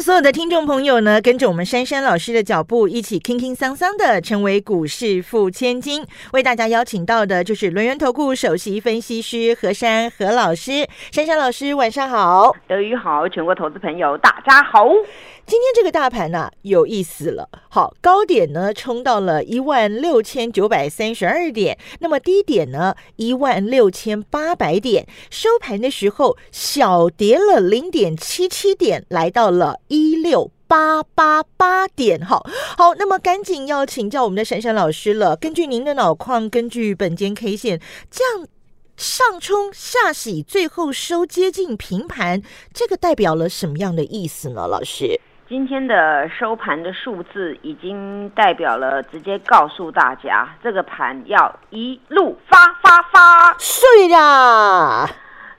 所有的听众朋友呢，跟着我们珊珊老师的脚步，一起轻轻桑桑的成为股市富千金。为大家邀请到的就是轮源投顾首席分析师何珊何老师。珊珊老师，晚上好。德语好，全国投资朋友大家好。今天这个大盘呢、有意思了。好，高点呢冲到了一万六千九百三十二点，那么低点呢一万六千八百点，收盘的时候小跌了零点七七点，来到了一六。八八八点，好好，那么赶紧要请教我们的珊珊老师了。根据您的脑矿，根据本间 K 线，这样上冲下洗，最后收接近平盘，这个代表了什么样的意思呢？老师？今天的收盘的数字已经代表了，直接告诉大家，这个盘要一路发发发，睡啦！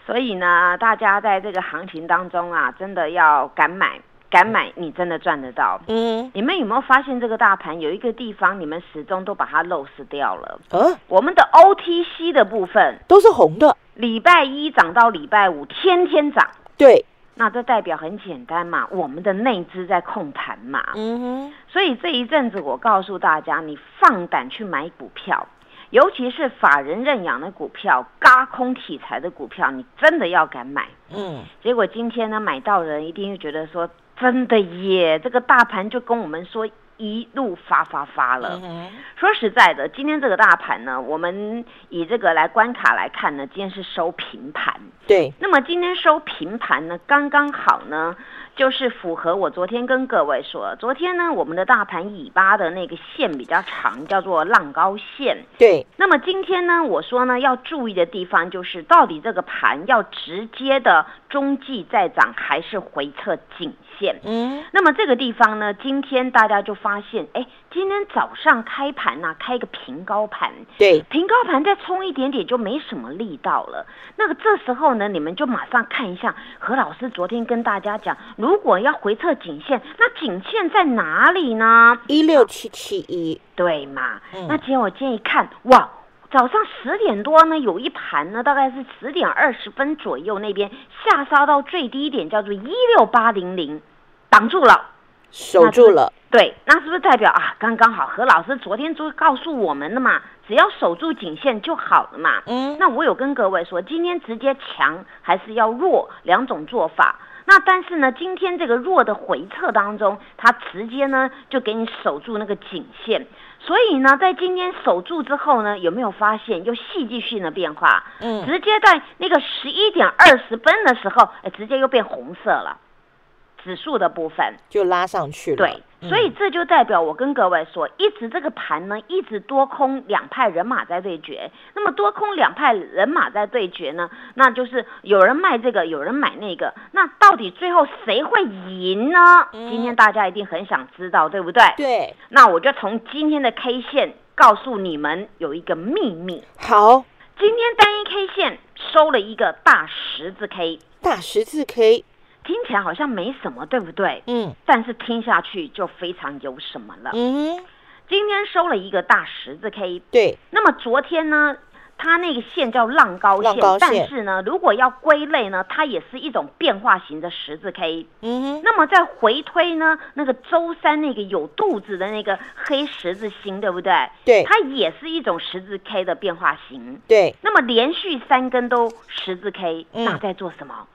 所以呢，大家在这个行情当中啊，真的要敢买，敢买，你真的赚得到。嗯，你们有没有发现这个大盘有一个地方，你们始终都把它漏失掉了？呃，我们的 OTC 的部分，都是红的，礼拜一涨到礼拜五，天天涨。对，那这代表很简单嘛，我们的内资在控盘嘛。嗯哼，所以这一阵子，我告诉大家，你放胆去买股票，尤其是法人认养的股票、嘎空题材的股票，你真的要敢买。嗯，结果今天呢，买到人一定会觉得说，真的耶，这个大盘就跟我们说一路发发发了。嗯，说实在的，今天这个大盘呢，我们以这个来关卡来看呢，今天是收平盘。对，那么今天收平盘呢，刚刚好呢，就是符合我昨天跟各位说，昨天呢，我们的大盘尾巴的那个线比较长，叫做浪高线。对，那么今天呢，我说呢，要注意的地方就是，到底这个盘要直接的中继再涨，还是回撤颈线？嗯，那么这个地方呢，今天大家就发现，哎，今天早上开盘呐、开个平高盘，对，平高盘再冲一点点就没什么力道了。那个这时候呢，你们就马上看一下何老师昨天跟大家讲，如果要回测颈线，那颈线在哪里呢？一六七七一，对嘛？嗯那结果我建议看，哇，早上十点多呢，有一盘呢，大概是十点二十分左右，那边下杀到最低点，叫做一六八零零，挡住了。守住了，对，那是不是代表啊？刚刚好，何老师昨天就告诉我们的嘛，只要守住颈线就好了嘛。嗯，那我有跟各位说，今天直接强还是要弱两种做法。那但是呢，今天这个弱的回撤当中，它直接呢就给你守住那个颈线。所以呢，在今天守住之后呢，有没有发现有戏剧性的变化？嗯，直接在那个十一点二十分的时候，哎，直接又变红色了，指数的部分。就拉上去了，对，嗯所以这就代表我跟各位说，一直这个盘呢，一直多空两派人马在对决。那么多空两派人马在对决呢，那就是有人卖这个，有人买那个。那到底最后谁会赢呢？嗯今天大家一定很想知道，对不对？对，那我就从今天的 K 线告诉你们有一个秘密。好，今天单一 K 线收了一个大十字 K，大十字 K，听起来好像没什么，对不对？嗯但是听下去就非常有什么了。嗯，今天收了一个大十字 K，对，那么昨天呢，它那个线叫浪高线，高线但是呢，如果要归类呢，它也是一种变化型的十字 K。嗯哼，那么再回推呢，那个周三那个有肚子的那个黑十字星，对不对？对它也是一种十字 K 的变化型。对，那么连续三根都十字 K，、嗯那在做什么？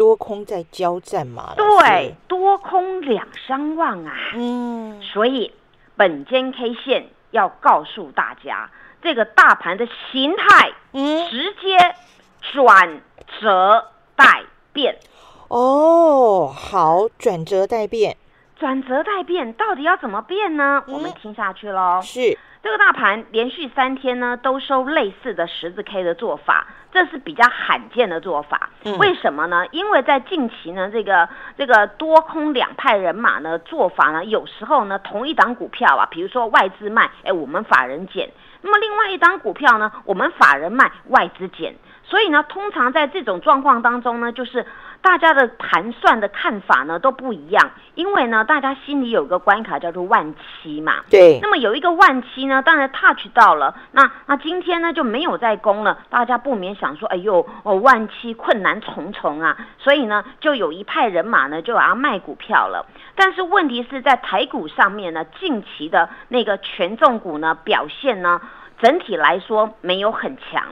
多空在交战嘛，老对，，多空两相望啊。嗯，所以本间 K 线要告诉大家，这个大盘的形态嗯，直接转折待变。哦，好，转折待变，转折待变到底要怎么变呢？嗯我们听下去喽。是，这个大盘连续三天呢都收类似的十字 K 的做法，这是比较罕见的做法。嗯为什么呢？因为在近期呢，这个这个多空两派人马呢做法呢，有时候呢同一档股票啊，比如说外资卖，哎，我们法人减；那么另外一档股票呢，我们法人卖，外资减。所以呢，通常在这种状况当中呢，就是大家的盘算的看法呢都不一样，因为呢，大家心里有个关卡叫做万七嘛。对，那么有一个万七呢，当然 touch 到了，那那今天呢就没有再攻了，大家不免想说，哎呦，哦万七困难重重啊，所以呢就有一派人马呢就要卖股票了。但是问题是在台股上面呢，近期的那个权重股呢表现呢，整体来说没有很强。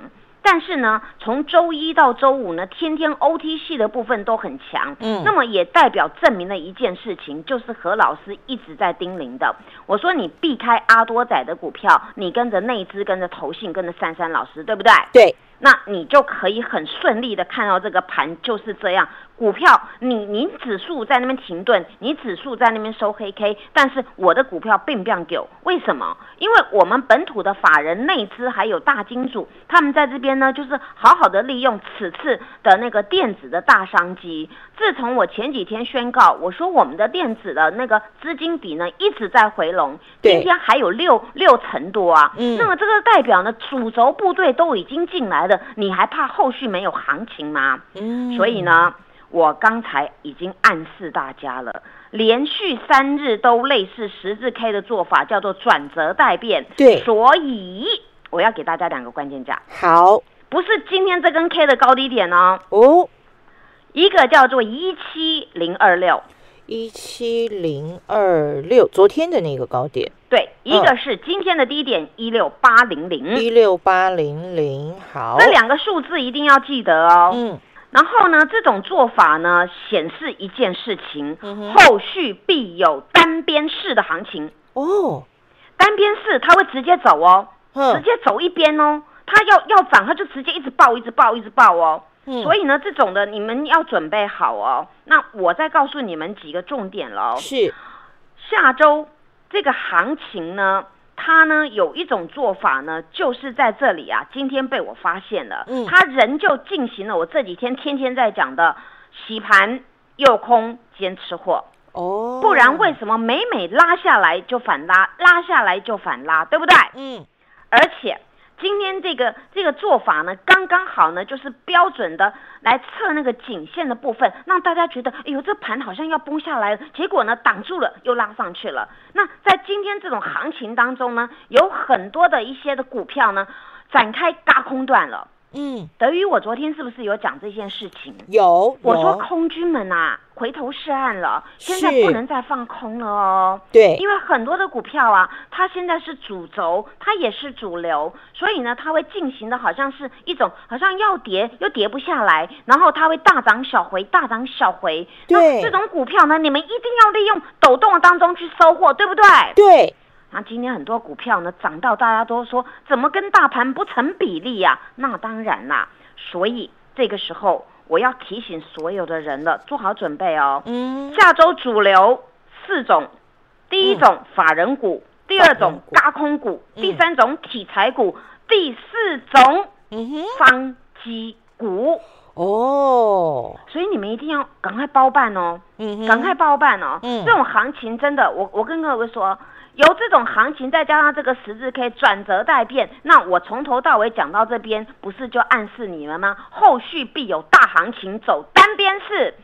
但是呢，从周一到周五呢，天天 OTC 的部分都很强，嗯那么也代表证明了一件事情，就是何老师一直在叮咛的。我说你避开阿多仔的股票，你跟着内资、跟着投信、跟着珊珊老师，对不对？对，那你就可以很顺利的看到这个盘就是这样。股票，你你指数在那边停顿，你指数在那边收黑 K，但是我的股票并不给，为什么？因为我们本土的法人、内资还有大金主，他们在这边呢，就是好好的利用此次的那个电子的大商机。自从我前几天宣告，我说我们的电子的那个资金比呢一直在回笼，今天还有六六成多啊。嗯那么这个代表呢，主轴部队都已经进来了，你还怕后续没有行情吗？嗯所以，呢，我刚才已经暗示大家了，连续三日都类似十字 K 的做法，叫做转折待变。对。所以我要给大家两个关键价，好。不是今天这根 K 的高低点哦，哦，一个叫做一七零二六，一七零二六，昨天的那个高点。对，一个是今天的低点一六八零零，一六八零零，好，这两个数字一定要记得哦。嗯然后呢，这种做法呢，显示一件事情，后续必有单边式的行情。哦，单边式它会直接走哦，直嗯接走一边哦。它要要涨，它就直接一直爆，一直爆，一直爆哦。嗯所以呢，这种的你们要准备好哦。那我再告诉你们几个重点喽。是下周这个行情呢，它呢有一种做法呢，就是在这里啊，今天被我发现了，嗯他仍旧进行了我这几天天天在讲的洗盘、诱空、兼吃货。哦，不然为什么每每拉下来就反拉，拉下来就反拉，对不对？嗯而且今天这个这个做法呢，刚刚好呢，就是标准的来测那个颈线的部分，让大家觉得，哎呦，这盘好像要崩下来了，结果呢挡住了，又拉上去了。那在今天这种行情当中呢，有很多的一些的股票呢，展开嘎空段了。嗯，德于我昨天是不是有讲这件事情？有我说空军们啊，回头是岸了，现在不能再放空了哦。对，因为很多的股票啊，它现在是主轴，它也是主流，所以呢，它会进行的好像是一种好像要跌又跌不下来，然后它会大涨小回，大涨小回。对那这种股票呢，你们一定要利用抖动当中去收获，对不对？对，那今天很多股票呢涨到大家都说怎么跟大盘不成比例呀、那当然啦，所以这个时候我要提醒所有的人了，做好准备哦。嗯下周主流四种，第一种法人股，第二种嘎空股，嗯第三种题材股，第四种方基股。哦，所以你们一定要赶快包办哦，嗯，赶快包办哦。嗯这种行情真的，我我跟各位说。有这种行情，再加上这个十字 K 转折待变，那我从头到尾讲到这边，不是就暗示你们吗？后续必有大行情走单边式，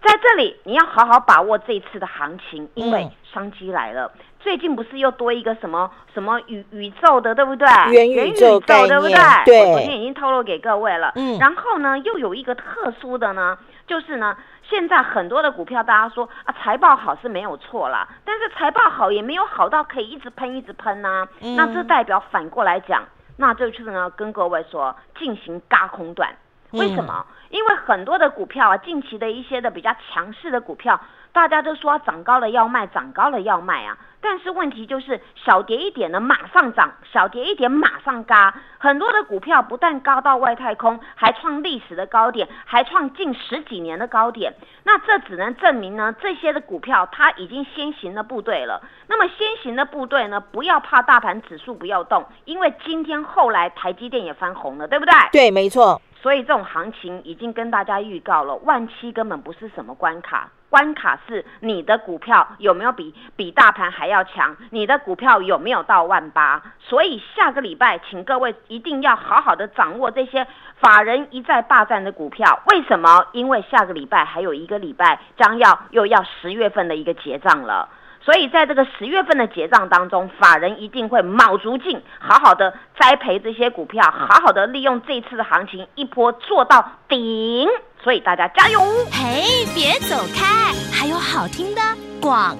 在这里你要好好把握这一次的行情，因为嗯商机来了。最近不是又多一个什么什么宇宇宙的，对不对？元宇宙概对不对？对我昨天已经透露给各位了。嗯然后呢，又有一个特殊的呢，就是呢，现在很多的股票，大家说啊，财报好是没有错啦，但是财报好也没有好到可以一直喷一直喷呐、嗯那这代表反过来讲，那这就是呢，跟各位说进行嘎空段。为什么？因为很多的股票啊，近期的一些的比较强势的股票，大家都说涨高了要卖，涨高了要卖啊。但是问题就是小跌一点呢，马上涨；小跌一点，马上嘎。很多的股票不但高到外太空，还创历史的高点，还创近十几年的高点。那这只能证明呢，这些的股票它已经先行的部队了。那么先行的部队呢，不要怕大盘指数不要动，因为今天后来台积电也翻红了，对不对？对，没错。所以这种行情已经跟大家预告了，万七根本不是什么关卡，关卡是你的股票有没有比比大盘还要强，你的股票有没有到万八。所以下个礼拜，请各位一定要好好的掌握这些法人一再霸占的股票。为什么？因为下个礼拜还有一个礼拜，将要又要十月份的一个结账了。所以，在这个十月份的结账当中，法人一定会卯足劲，好好的栽培这些股票，好好的利用这次的行情一波做到顶。所以大家加油！嘿，别走开，还有好听的广。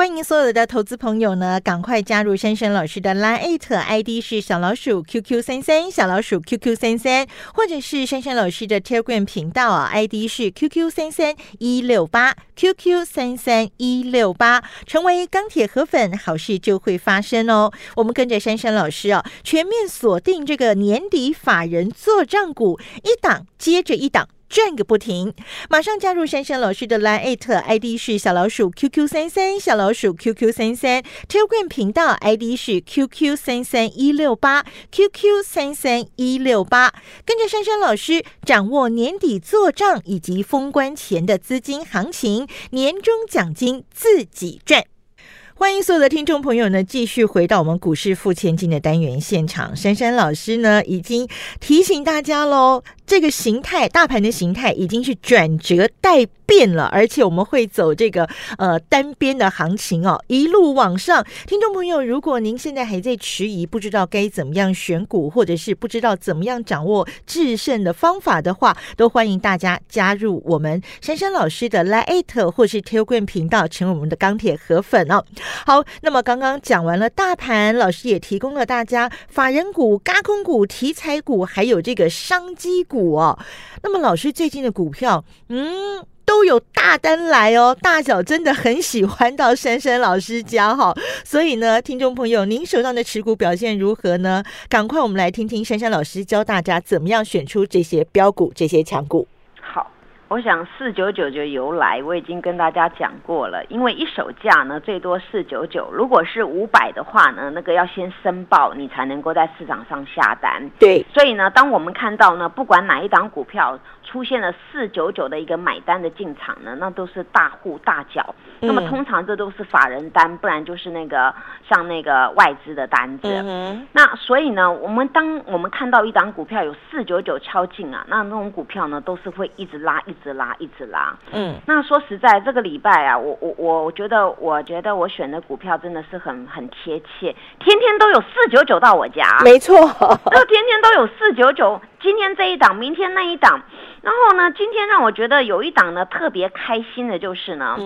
欢迎所有的投资朋友呢，赶快加入珊珊老师的 Line ID 是小老鼠 QQ 三三小老鼠 QQ 三三，或者是珊珊老师的 Telegram 频道啊，ID 是 QQ 三三一六八 QQ 三三一六八，成为钢铁河粉，好事就会发生哦。我们跟着珊珊老师啊，全面锁定这个年底法人做账股，一档接着一档。转个不停，马上加入珊珊老师的 Line ID 是小老鼠 QQ 三三小老鼠 QQ 三三 Telegram 频道 ID 是 QQ 三三一六八 QQ 三三一六八，跟着珊珊老师掌握年底做账以及封关前的资金行情，年终奖金自己赚。欢迎所有的听众朋友呢，继续回到我们股市付千金的单元现场。珊珊老师呢，已经提醒大家喽，这个形态，大盘的形态已经是转折带变了，而且我们会走这个呃单边的行情哦，一路往上。听众朋友，如果您现在还在迟疑，不知道该怎么样选股，或者是不知道怎么样掌握制胜的方法的话，都欢迎大家加入我们珊珊老师的 Lite 或是 Telegram 频道，成为我们的钢铁河粉哦。好，那么刚刚讲完了大盘，老师也提供了大家法人股、高空股、题材股，还有这个商机股哦。那么老师最近的股票，嗯，都有大单来哦，大小真的很喜欢到珊珊老师家哈。所以呢，听众朋友，您手上的持股表现如何呢？赶快我们来听听珊珊老师教大家怎么样选出这些标股、这些强股。好我想四九九就由来，我已经跟大家讲过了。因为一手价呢最多四九九，如果是五百的话呢，那个要先申报，你才能够在市场上下单。对，所以呢，当我们看到呢，不管哪一档股票出现了四九九的一个买单的进场呢，那都是大户大脚。那么通常这都是法人单，不然就是那个像那个外资的单子。那所以呢，我们当我们看到一档股票有四九九敲进啊，那那种股票呢，都是会一直拉一。直拉，一直拉。嗯，那说实在，这个礼拜啊，我我我我觉得，我觉得我选的股票真的是很很贴切，天天都有四九九到我家。没错，都天天都有四九九。今天这一档，明天那一档。然后呢，今天让我觉得有一档呢特别开心的就是呢，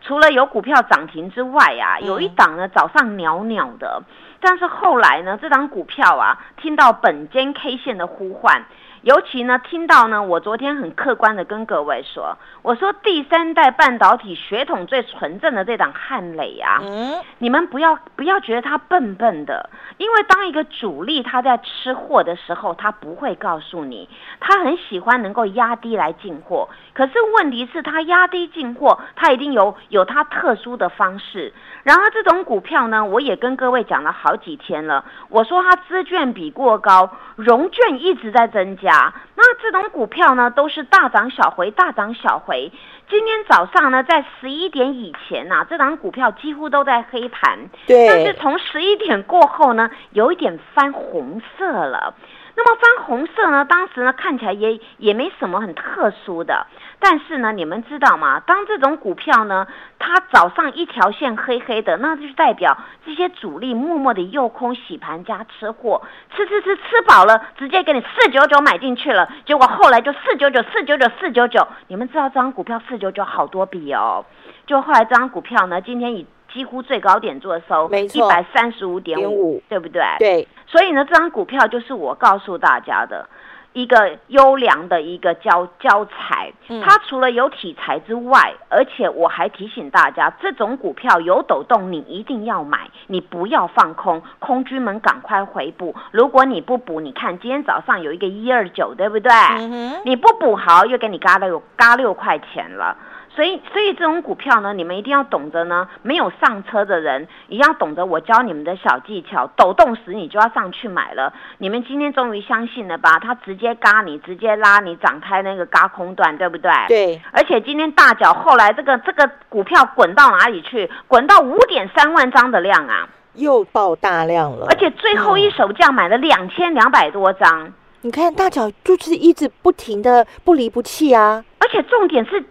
除了有股票涨停之外啊，有一档呢早上袅袅的，但是后来呢，这档股票啊，听到本间 K 线的呼唤。尤其呢，听到呢，我昨天很客观的跟各位说，我说第三代半导体血统最纯正的这档汉磊啊，嗯，你们不要不要觉得他笨笨的，因为当一个主力他在吃货的时候，他不会告诉你，他很喜欢能够压低来进货，可是问题是，他压低进货，他一定有有他特殊的方式。然而这种股票呢，我也跟各位讲了好几天了，我说它资券比过高，融券一直在增加。那这种股票呢，都是大涨小回，大涨小回。今天早上呢，在十一点以前呐，这档股票几乎都在黑盘。对。但是从十一点过后呢，有一点翻红色了。那么翻红色呢，当时呢看起来也也没什么很特殊的。但是呢，你们知道吗？当这种股票呢，它早上一条线黑黑的，那就是代表这些主力默默的诱空洗盘加吃货，吃吃吃吃饱了，直接给你四九九买进去了。结果后来就四九九四九九四九九，你们知道这张股票四九九好多笔哦。就后来这张股票呢，今天以几乎最高点做收，一百三十五点五，对不对？对。所以呢，这张股票就是我告诉大家的。一个优良的一个教教材嗯，它除了有题材之外，而且我还提醒大家，这种股票有抖动，你一定要买，你不要放空，空军们赶快回补。如果你不补，你看今天早上有一个一二九，对不对？嗯，你不补好，又给你嘎六嘎六块钱了。所以，所以这种股票呢，你们一定要懂得呢，没有上车的人，一定要懂得我教你们的小技巧。抖动时你就要上去买了。你们今天终于相信了吧？它直接嘎你，直接拉你，展开那个嘎空段，对不对？。对，而且今天大脚后来这个这个股票滚到哪里去？滚到五点三万张的量啊！又爆大量了，而且最后一手价买了两千两百多张。你看大脚就是一直不停的不离不弃啊，而且重点是，哎，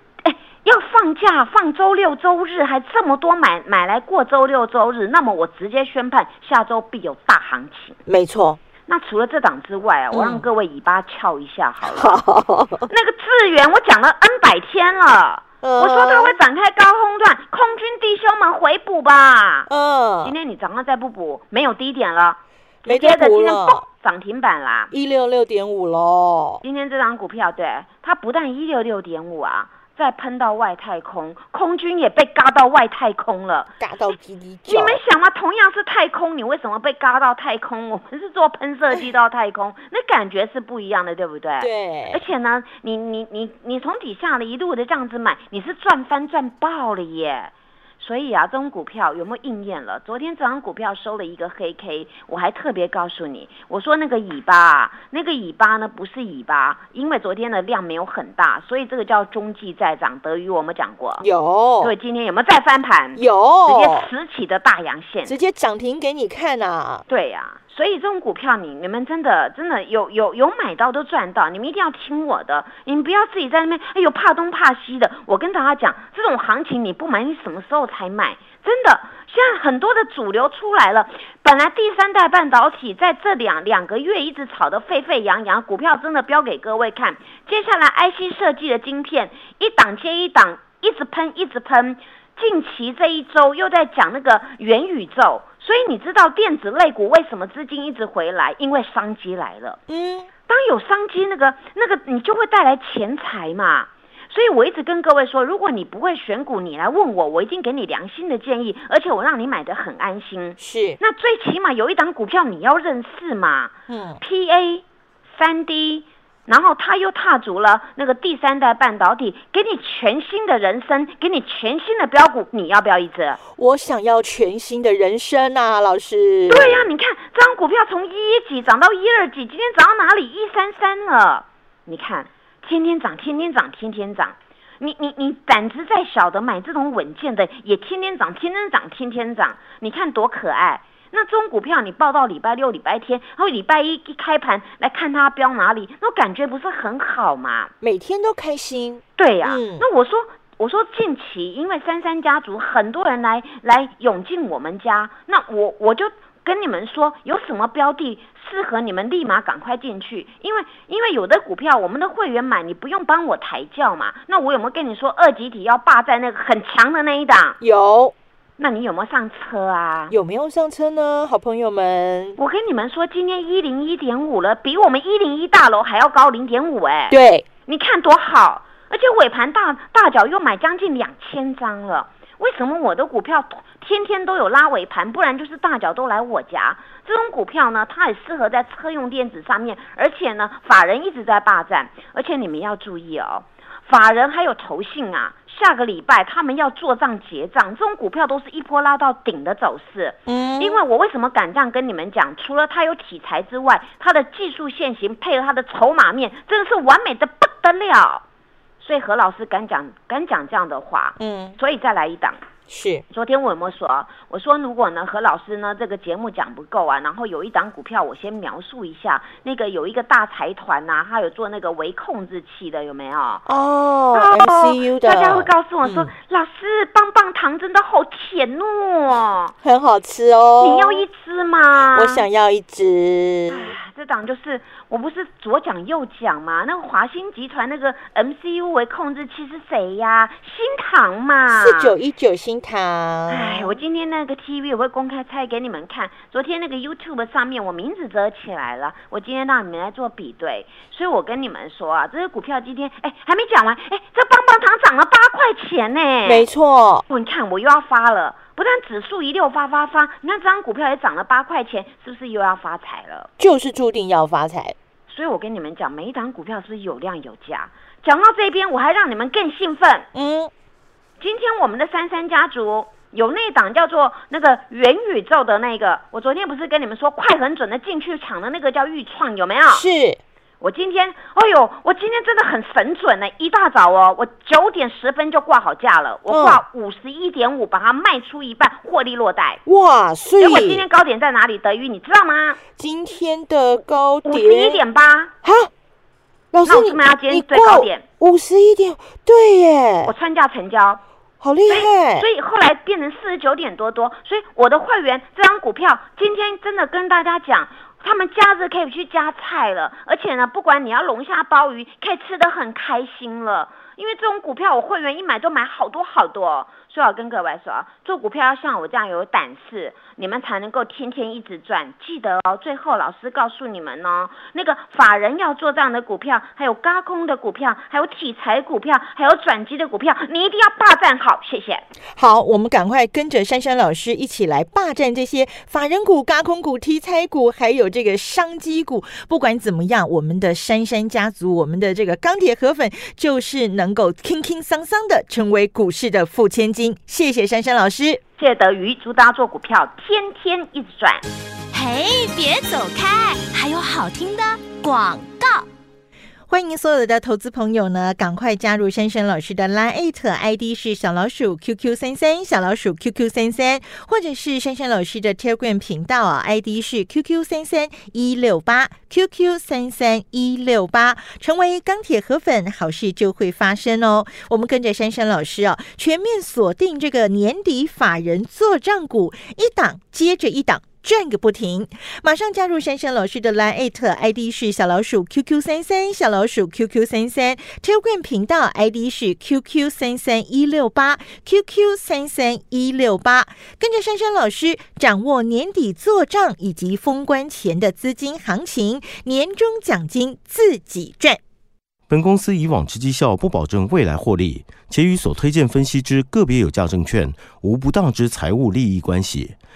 要放假放周六周日，还这么多买买来过周六周日，那么我直接宣判下周必有大行情。没错，那除了这档之外啊，我让嗯各位尾巴翘一下好了。好，那个智源我讲了 N 百天了，嗯我说它会展开高空段，空军弟兄们回补吧。今嗯，天你早上再不补，没有低点了，没接着今天涨停板啦。一六六点五喽，今天这张股票，对它不但一六六点五啊，再喷到外太空，空军也被嘎到外太空了。嘎到叽叽叫，你们想吗，同样是太空，你为什么被嘎到太空？我们是做喷射机到太空，那感觉是不一样的，对不对？。对而，且呢，你你你你从底下的一路的这样子买，你是赚翻赚爆了耶！所以啊，这种股票有没有应验了？昨天这张股票收了一个黑 K，我还特别告诉你，我说那个尾巴啊，那个尾巴呢不是尾巴，因为昨天的量没有很大，所以这个叫中继再涨。德语我们讲过，有所以今天有没有再翻盘？有直接，拾起的大阳线。直接涨停给你看啊，对呀、所以这种股票你你们真的真的有有有买到都赚到，你们一定要听我的，你们不要自己在那边哎呦怕东怕西的。我跟大家讲，这种行情你不买，你什么时候才买？真的，现在很多的主流出来了，本来第三代半导体在这两两个月一直炒得沸沸扬扬，股票真的标给各位看。接下来 IC 设计的晶片一档接一档，一直喷一直喷。近期这一周又在讲那个元宇宙，所以你知道电子类股为什么资金一直回来？因为商机来了。嗯，当有商机，那个那个你就会带来钱财嘛。所以我一直跟各位说，如果你不会选股，你来问我，我一定给你良心的建议，而且我让你买的很安心。是，那最起码有一档股票你要认识嘛嗯，，PA、三 D，然后他又踏足了那个第三代半导体，给你全新的人生，给你全新的标股，你要不要一只？我想要全新的人生啊，老师，对呀、你看这张股票从一一几涨到一二几，今天涨到哪里？一三三了。你看，天天涨，天天涨，天天涨。你你你胆子再小的买这种稳健的，也天天涨，天天涨，天天涨。你看多可爱。那这种股票你报到礼拜六、礼拜天，然后礼拜一一开盘来看它飙哪里，那感觉不是很好吗？每天都开心，对呀、嗯那我说，我说近期因为三三家族很多人来来涌进我们家，那我我就跟你们说，有什么标的适合你们，立马赶快进去，因为因为有的股票我们的会员买，你不用帮我抬轿嘛。那我有没有跟你说二级体要霸在那个很强的那一档？有那你有没有上车啊？有没有上车呢？好朋友们，我跟你们说，今天一零一点五了，比我们一零一大楼还要高零点五哎。对，你看多好，而且尾盘大大脚又买将近两千张了。为什么我的股票天天都有拉尾盘，不然就是大脚都来我家？这种股票呢，它也适合在车用电子上面，而且呢，法人一直在霸占，而且你们要注意哦，法人还有投信啊，下个礼拜他们要做账结账，这种股票都是一波拉到顶的走势。嗯，因为我为什么敢这样跟你们讲？除了它有题材之外，它的技术线型配合它的筹码面，真的是完美的不得了。所以何老师敢讲敢讲这样的话，嗯，所以再来一档。是，昨天我有没有说？我说如果呢何老师呢这个节目讲不够啊，然后有一档股票我先描述一下，那个有一个大财团呐、他有做那个微控制器的，有没有？哦，MCU 的，大家会告诉我说，嗯老师棒棒糖真的好甜哦，很好吃哦，你要一支吗？我想要一只，哎，这档就是我不是左讲右讲嘛？那个华兴集团那个 MCU 为控制器是谁呀？新唐嘛，四九一九新唐。哎，我今天那个 TV 我会公开拆给你们看。昨天那个 YouTube 上面我名字遮起来了，我今天让你们来做比对。所以我跟你们说啊，这个股票今天哎还没讲完，哎，这棒棒糖涨了八块钱呢。没错，你看我又要发了。不但指数一六发发发，你看这张股票也涨了八块钱，是不是又要发财了？就是注定要发财。所以我跟你们讲，每一档股票是有量有价。讲到这边，我还让你们更兴奋。嗯，今天我们的三三家族有那档叫做那个元宇宙的那个，我昨天不是跟你们说快很准的进去抢的那个叫豫创有没有？是。我今天，哎呦，我今天真的很神准呢！一大早哦，我九点十分就挂好价了，我挂五十一点五，把它卖出一半，获利落袋。哇，所以我今天高点在哪里？德裕，你知道吗？今天的高点五十一点八。哈，老师，你今天最高点五十一点，对耶，我穿价成交，好厉害。所以后来变成四十九点多多，所以我的会员这张股票今天真的跟大家讲。他们夹着可以去夹菜了，而且呢，不管你要龙虾、鲍鱼，可以吃得很开心了。因为这种股票，我会员一买都买好多好多。所以我跟各位说啊，做股票要像我这样有胆识，你们才能够天天一直赚。记得哦，最后老师告诉你们哦，那个法人要做这样的股票，还有高空的股票，还有题材股票，还有转机的股票，你一定要霸占好。谢谢。好，我们赶快跟着珊珊老师一起来霸占这些法人股、高空股、题材股，还有这个商机股。不管怎么样，我们的珊珊家族，我们的这个钢铁河粉，就是能够轻轻桑桑的成为股市的富千金。谢谢珊珊老师，谢谢德瑜，祝大家做股票天天一直赚。嘿，别走开，还有好听的广告。欢迎所有的投资朋友呢，赶快加入珊珊老师的 Line ID 是小老鼠 QQ 三三小老鼠 QQ 三三，或者是珊珊老师的 Telegram 频道啊，ID 是 QQ 三三一六八 QQ 三三一六八，成为钢铁河粉，好事就会发生哦。我们跟着珊珊老师啊，全面锁定这个年底法人做账股，一档接着一档。转个不停，马上加入珊珊老师的 Line ID 是小老鼠 QQ 三三，小老鼠 QQ 三三，Telegram 频道 ID 是 QQ 三三一六八，QQ 三三一六八，跟着珊珊老师掌握年底做账以及封关前的资金行情，年终奖金自己赚。本公司以往之绩效不保证未来获利，且与所推荐分析之个别有价证券无不当之财务利益关系。